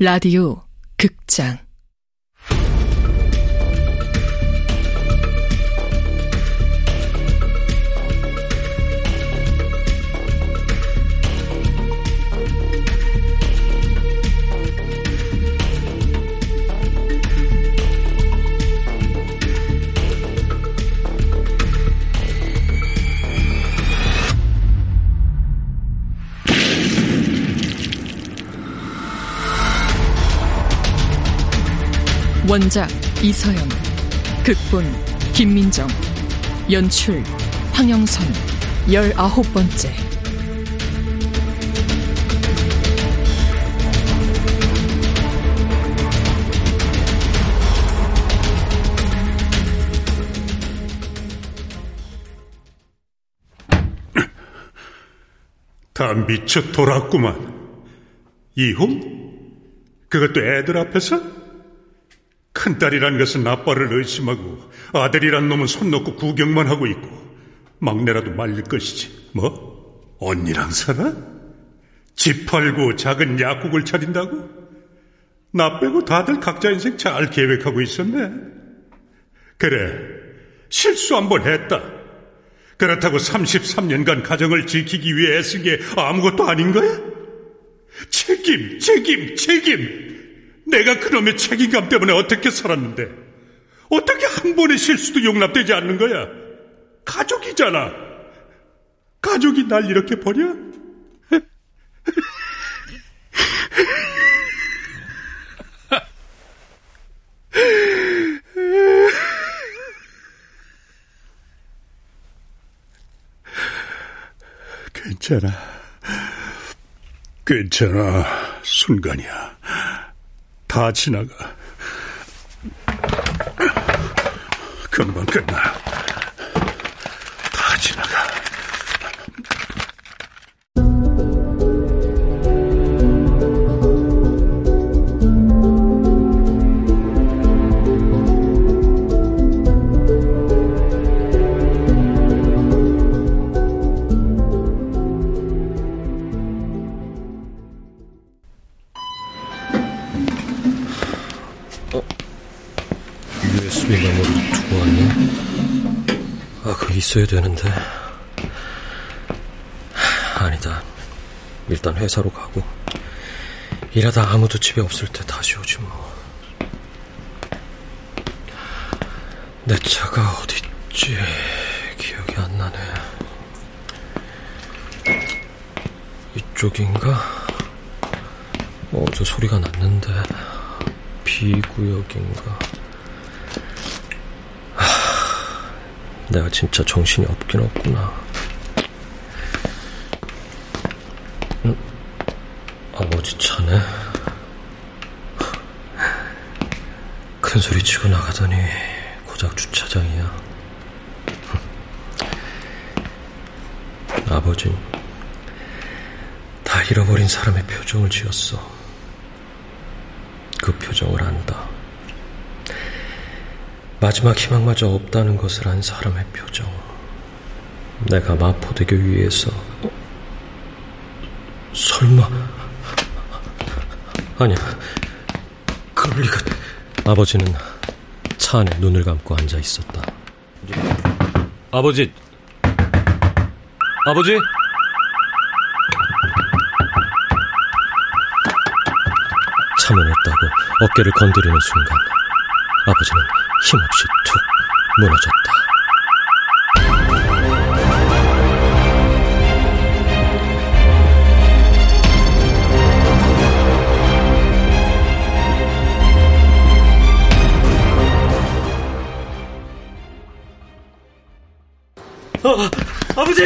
라디오 극장 원작 이서영, 극본 김민정, 연출 황영선, 열아홉 번째. 다 미쳐 돌았구만. 이혼? 그것도 애들 앞에서? 큰딸이란 것은 아빠를 의심하고 아들이란 놈은 손 놓고 구경만 하고 있고 막내라도 말릴 것이지. 뭐? 언니랑 살아? 집 팔고 작은 약국을 차린다고? 나 빼고 다들 각자 인생 잘 계획하고 있었네. 그래, 실수 한번 했다. 그렇다고 33년간 가정을 지키기 위해 애쓴 게 아무것도 아닌 거야? 책임, 책임, 책임! 내가 그놈의 책임감 때문에 어떻게 살았는데 어떻게 한 번의 실수도 용납되지 않는 거야? 가족이잖아. 가족이 날 이렇게 버려? 괜찮아. 괜찮아. 순간이야. 다 지나가. 금방 끝나. 있어야 되는데. 아니다. 일단 회사로 가고, 일하다 아무도 집에 없을 때 다시 오지 뭐. 내 차가 어딨지? 기억이 안 나네. 이쪽인가? 어저 소리가 났는데, 비구역인가? 내가 진짜 정신이 없긴 없구나. 응? 아버지 차네. 큰 소리 치고 나가더니 고작 주차장이야. 아버진 다 잃어버린 사람의 표정을 지었어. 그 표정을 안다. 마지막 희망마저 없다는 것을 안 사람의 표정. 내가 마포대교 위에서 어? 설마 아니야 그럴 리가 아버지는 차 안에 눈을 감고 앉아 있었다 아버지 아버지 참여했다고 어깨를 건드리는 순간 아버지는 힘없이 툭 무너졌다. 아, 아버지!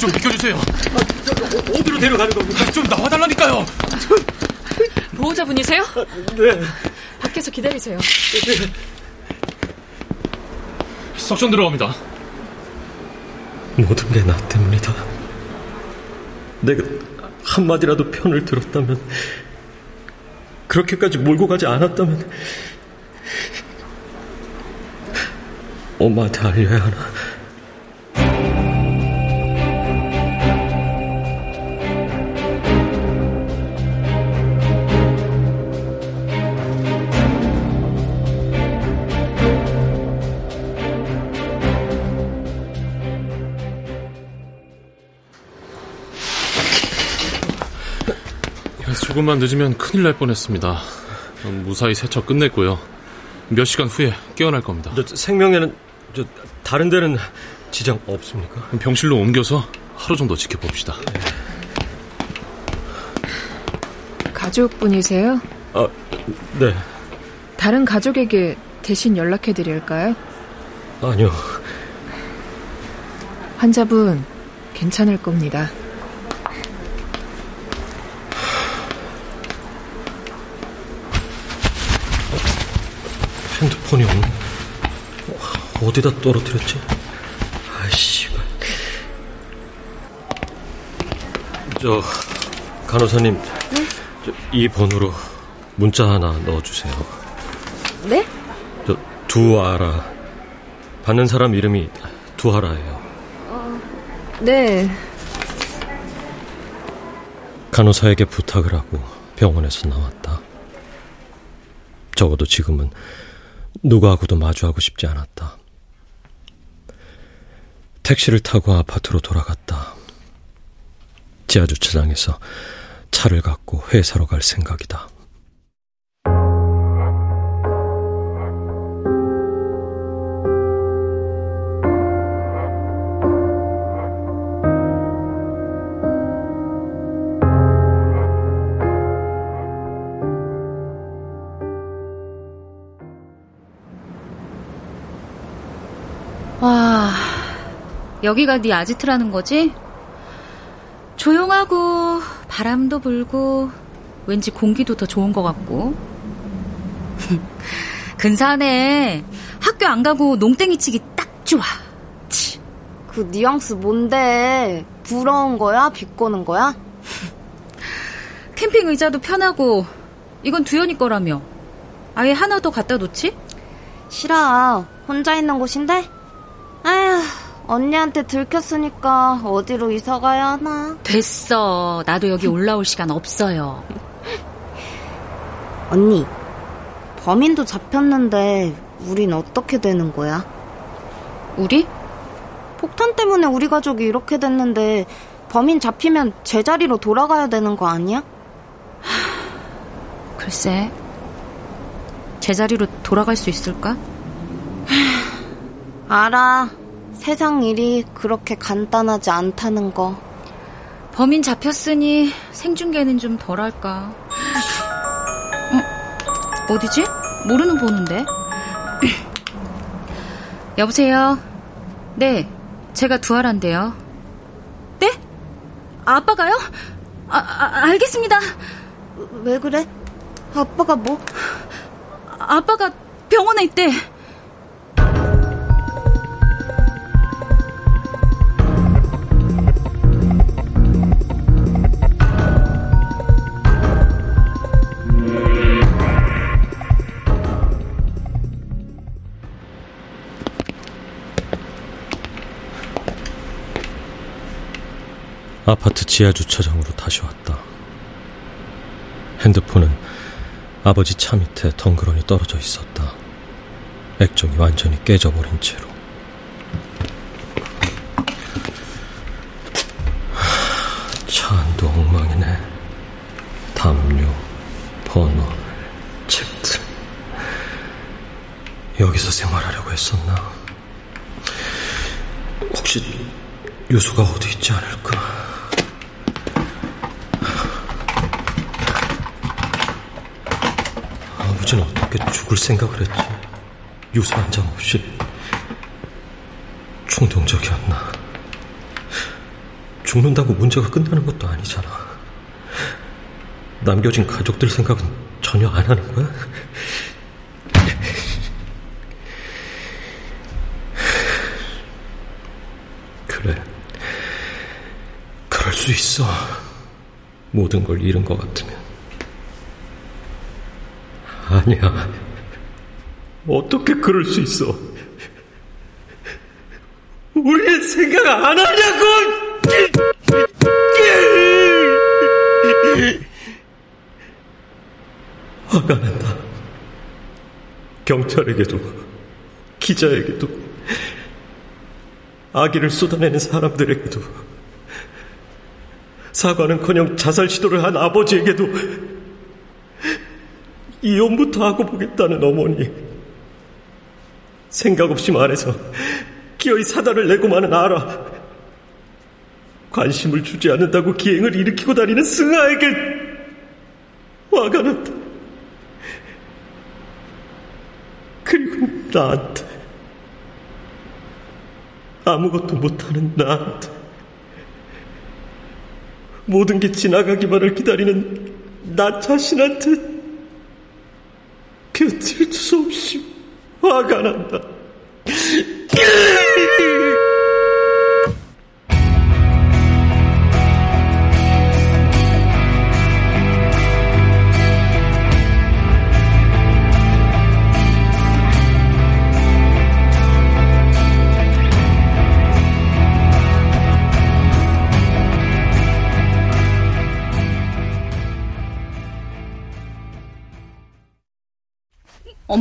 좀 비켜주세요. 아, 어디로 데려가는 겁니까? 좀 나와달라니까요. 보호자분이세요? 네. 밖에서 기다리세요. 석션 들어갑니다. 모든 게 나 때문이다. 내가 한마디라도 편을 들었다면, 그렇게까지 몰고 가지 않았다면, 엄마한테 알려야 하나? 조금만 늦으면 큰일 날 뻔했습니다. 무사히 세척 끝냈고요. 몇 시간 후에 깨어날 겁니다. 저 생명에는 저 다른 데는 지장 없습니까? 병실로 옮겨서 하루 정도 지켜봅시다. 가족분이세요? 아, 네. 다른 가족에게 대신 연락해 드릴까요? 아니요. 환자분 괜찮을 겁니다. 없네. 어디다 떨어뜨렸지? 아이씨. 저, 간호사님. 네? 저, 이 번호로 문자 하나 넣어주세요. 네? 저, 두아라. 받는 사람 이름이 두아라예요. 어, 네. 간호사에게 부탁을 하고 병원에서 나왔다. 적어도 지금은 누구하고도 마주하고 싶지 않았다. 택시를 타고 아파트로 돌아갔다. 지하 주차장에서 차를 갖고 회사로 갈 생각이다. 여기가 네 아지트라는 거지? 조용하고 바람도 불고 왠지 공기도 더 좋은 것 같고. 근사하네. 학교 안 가고 농땡이 치기 딱 좋아. 치. 그 뉘앙스 뭔데? 부러운 거야? 비꼬는 거야? 캠핑 의자도 편하고 이건 두현이 거라며. 아예 하나 더 갖다 놓지? 싫어. 혼자 있는 곳인데? 아휴, 언니한테 들켰으니까 어디로 이사 가야 하나? 됐어. 나도 여기 올라올 시간 없어요. 언니, 범인도 잡혔는데 우린 어떻게 되는 거야? 우리? 폭탄 때문에 우리 가족이 이렇게 됐는데 범인 잡히면 제자리로 돌아가야 되는 거 아니야? 글쎄, 제자리로 돌아갈 수 있을까? 알아. 세상 일이 그렇게 간단하지 않다는 거. 범인 잡혔으니 생중계는 좀 덜할까. 어, 어디지? 모르는 번호인데. 여보세요? 네, 제가 두아란데요. 네? 아빠가요? 아, 아, 알겠습니다. 왜 그래? 아빠가 뭐? 아빠가 병원에 있대. 아파트 지하 주차장으로 다시 왔다. 핸드폰은 아버지 차 밑에 덩그러니 떨어져 있었다. 액정이 완전히 깨져버린 채로. 차 안도 엉망이네. 담요, 번호, 책들. 여기서 생활하려고 했었나? 혹시 유수가 어디 있지 않을까? 아버지는 어떻게 죽을 생각을 했지? 유서 한 장 없이 충동적이었나? 죽는다고 문제가 끝나는 것도 아니잖아. 남겨진 가족들 생각은 전혀 안 하는 거야? 그래. 그럴 수 있어. 모든 걸 잃은 것 같으면. 아니야. 어떻게 그럴 수 있어? 우리는 생각 안 하냐고! 화가 난다. 경찰에게도, 기자에게도, 아기를 쏟아내는 사람들에게도, 사과는커녕 자살 시도를 한 아버지에게도 이혼부터 하고 보겠다는 어머니. 생각 없이 말해서 기어이 사단을 내고 마는 알아. 관심을 주지 않는다고 기행을 일으키고 다니는 승아에게 화가 났다. 그리고 나한테 아무것도 못하는 나한테 모든 게 지나가기만을 기다리는 나 자신한테 견딜 수 없이 화가 난다.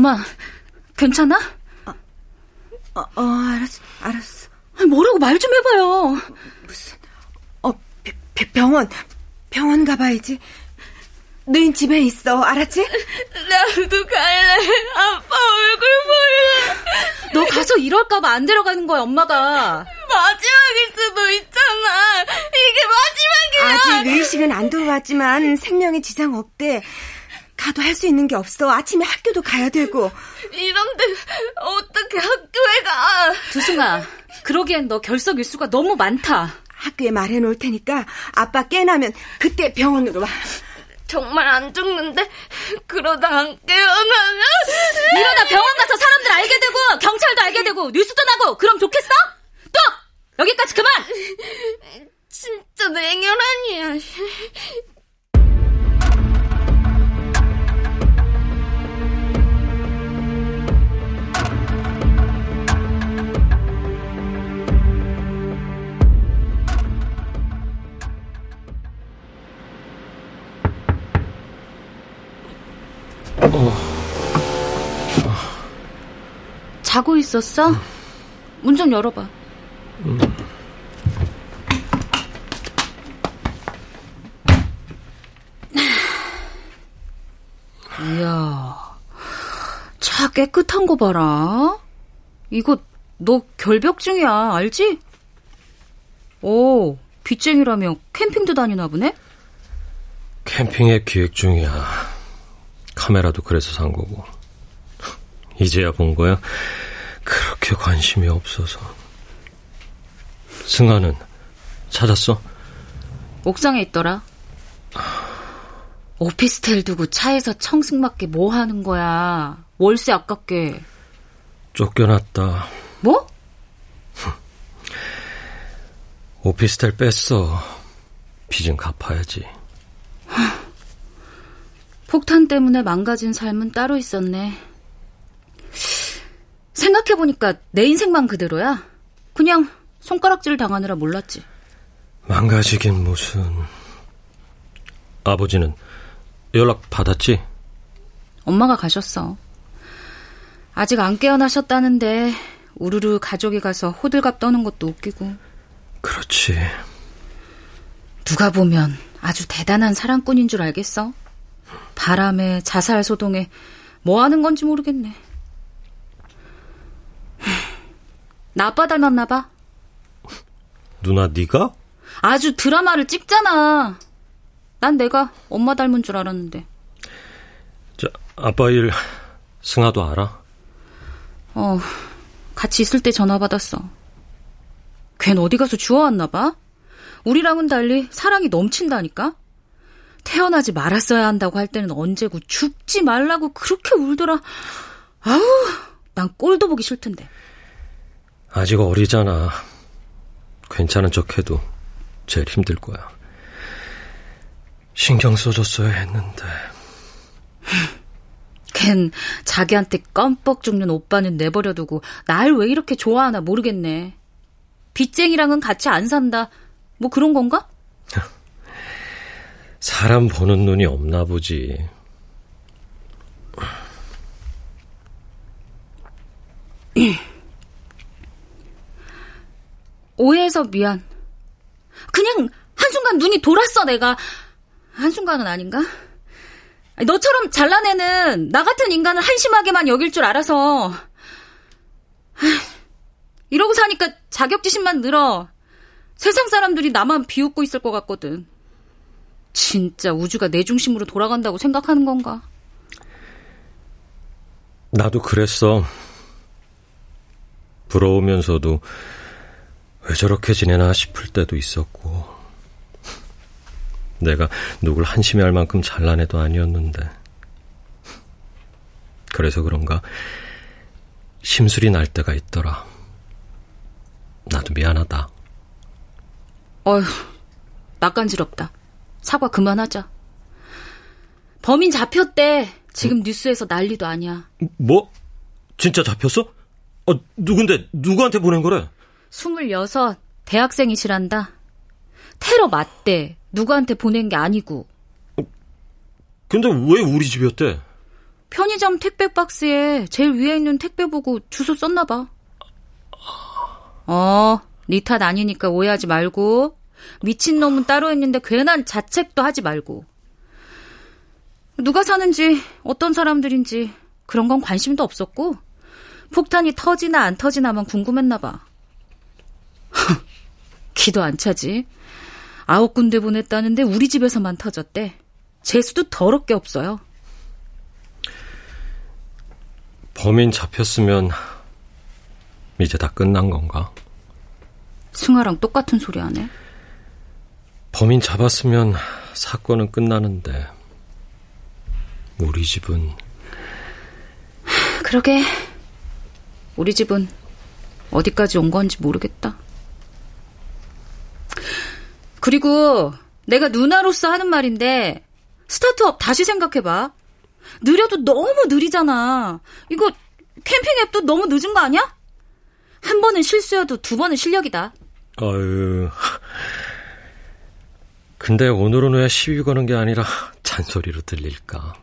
엄마, 괜찮아? 어, 어, 어 알았어, 알았어. 뭐라고 말 좀 해봐요. 무슨, 어, 병원, 병원 가봐야지. 너희 집에 있어, 알았지? 나도 갈래. 아빠 얼굴 볼래. 너 가서 이럴까봐 안 데려가는 거야, 엄마가. 마지막일 수도 있잖아. 이게 마지막이야. 아직 의식은 안 돌아왔지만 생명에 지장 없대. 가도 할 수 있는 게 없어. 아침에 학교도 가야 되고. 이런데 어떻게 학교에 가? 두승아, 그러기엔 너 결석 일수가 너무 많다. 학교에 말해 놓을 테니까 아빠 깨나면 그때 병원으로 와. 정말 안 죽는데 그러다 안 깨어나면 이러다 병원 가서 사람들 알게 되고 경찰도 알게 되고 뉴스도 나고 그럼 좋겠어? 또 여기까지 그만. 진짜 냉혈한이야. 있었어? 문 좀 열어봐. 음. 이야, 차 깨끗한 거 봐라. 이거 너 결벽증이야, 알지? 오, 빚쟁이라며 캠핑도 다니나 보네? 캠핑의 기획 중이야. 카메라도 그래서 산 거고. 이제야 본 거야? 그렇게 관심이 없어서. 승아는 찾았어? 옥상에 있더라. 오피스텔 두고 차에서 청승맞게 뭐 하는 거야? 월세 아깝게. 쫓겨났다. 뭐? 오피스텔 뺐어. 빚은 갚아야지. 폭탄 때문에 망가진 삶은 따로 있었네. 생각해보니까 내 인생만 그대로야. 그냥 손가락질 당하느라 몰랐지. 망가지긴 무슨. 아버지는 연락 받았지? 엄마가 가셨어. 아직 안 깨어나셨다는데 우르르 가족이 가서 호들갑 떠는 것도 웃기고. 그렇지. 누가 보면 아주 대단한 사랑꾼인 줄 알겠어? 바람에 자살 소동에 뭐 하는 건지 모르겠네. 나 아빠 닮았나 봐. 누나 네가? 아주 드라마를 찍잖아. 난 내가 엄마 닮은 줄 알았는데. 자, 아빠 일 승아도 알아? 어, 같이 있을 때 전화 받았어. 걘 어디 가서 주워왔나 봐. 우리랑은 달리 사랑이 넘친다니까. 태어나지 말았어야 한다고 할 때는 언제고 죽지 말라고 그렇게 울더라. 아우, 난 꼴도 보기 싫던데. 아직 어리잖아. 괜찮은 척 해도 제일 힘들 거야. 신경 써줬어야 했는데. 걘 자기한테 껌뻑 죽는 오빠는 내버려두고 날 왜 이렇게 좋아하나 모르겠네. 빚쟁이랑은 같이 안 산다. 뭐 그런 건가? 사람 보는 눈이 없나 보지. 오해해서 미안. 그냥 한순간 눈이 돌았어, 내가. 한순간은 아닌가? 너처럼 잘난 애는 나 같은 인간을 한심하게만 여길 줄 알아서. 이러고 사니까 자격지심만 늘어. 세상 사람들이 나만 비웃고 있을 것 같거든. 진짜 우주가 내 중심으로 돌아간다고 생각하는 건가? 나도 그랬어. 부러우면서도 왜 저렇게 지내나 싶을 때도 있었고. 내가 누굴 한심해 할 만큼 잘난 애도 아니었는데. 그래서 그런가 심술이 날 때가 있더라. 나도 미안하다. 어휴, 낯간지럽다. 사과 그만하자. 범인 잡혔대. 지금 응? 뉴스에서 난리도 아니야. 뭐? 진짜 잡혔어? 어, 누군데? 누구한테 보낸 거래? 26, 대학생이시란다. 테러 맞대. 누구한테 보낸 게 아니고. 어, 근데 왜 우리 집이었대? 편의점 택배 박스에 제일 위에 있는 택배 보고 주소 썼나 봐. 어, 니탓 아니니까 오해하지 말고. 미친놈은 따로 있는데 괜한 자책도 하지 말고. 누가 사는지, 어떤 사람들인지, 그런 건 관심도 없었고, 폭탄이 터지나 안 터지나만 궁금했나 봐. 기도 안 차지. 아홉 군데 보냈다는데 우리 집에서만 터졌대. 재수도 더럽게 없어요. 범인 잡혔으면 이제 다 끝난 건가? 승아랑 똑같은 소리 하네. 범인 잡았으면 사건은 끝나는데 우리 집은 그러게 우리 집은 어디까지 온 건지 모르겠다. 그리고 내가 누나로서 하는 말인데 스타트업 다시 생각해봐. 느려도 너무 느리잖아. 이거 캠핑 앱도 너무 늦은 거 아니야? 한 번은 실수여도 두 번은 실력이다. 아유. 근데 오늘은 왜 시비 거는 게 아니라 잔소리로 들릴까?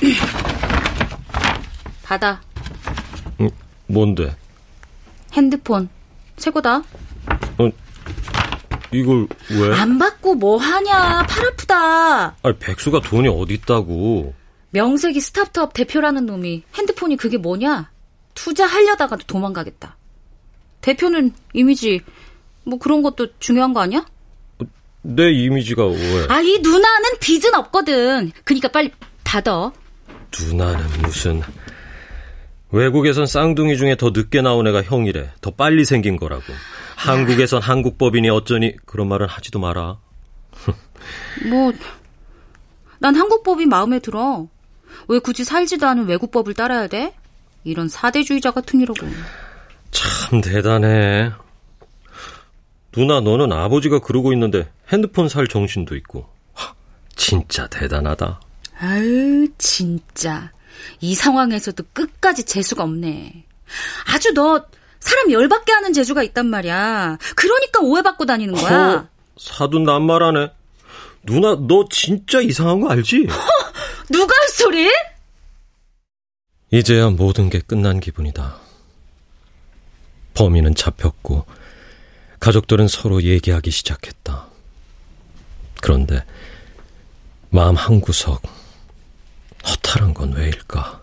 받아. 음, 뭔데? 핸드폰. 최고다. 어, 이걸 왜? 안 받고 뭐 하냐. 팔 아프다. 아 백수가 돈이 어디 있다고. 명색이 스타트업 대표라는 놈이 핸드폰이 그게 뭐냐? 투자하려다가도 도망가겠다. 대표는 이미지 뭐 그런 것도 중요한 거 아니야? 내 이미지가 왜? 아, 이 누나는 빚은 없거든. 그니까 빨리 받아. 누나는 무슨 외국에선 쌍둥이 중에 더 늦게 나온 애가 형이래. 더 빨리 생긴 거라고. 한국에선 한국 법인이 어쩌니 그런 말은 하지도 마라. 뭐, 난 한국 법이 마음에 들어. 왜 굳이 살지도 않은 외국 법을 따라야 돼? 이런 사대주의자 같은 이라고. 참 대단해. 누나 너는 아버지가 그러고 있는데 핸드폰 살 정신도 있고. 진짜 대단하다. 아유, 진짜. 이 상황에서도 끝까지 재수가 없네. 아주 너 사람 열받게 하는 재주가 있단 말이야. 그러니까 오해받고 다니는 거야. 어, 사돈 낱말하네. 누나 너 진짜 이상한 거 알지? 허, 누가 할 소리? 이제야 모든 게 끝난 기분이다. 범인은 잡혔고 가족들은 서로 얘기하기 시작했다. 그런데 마음 한구석 허탈한 건 왜일까?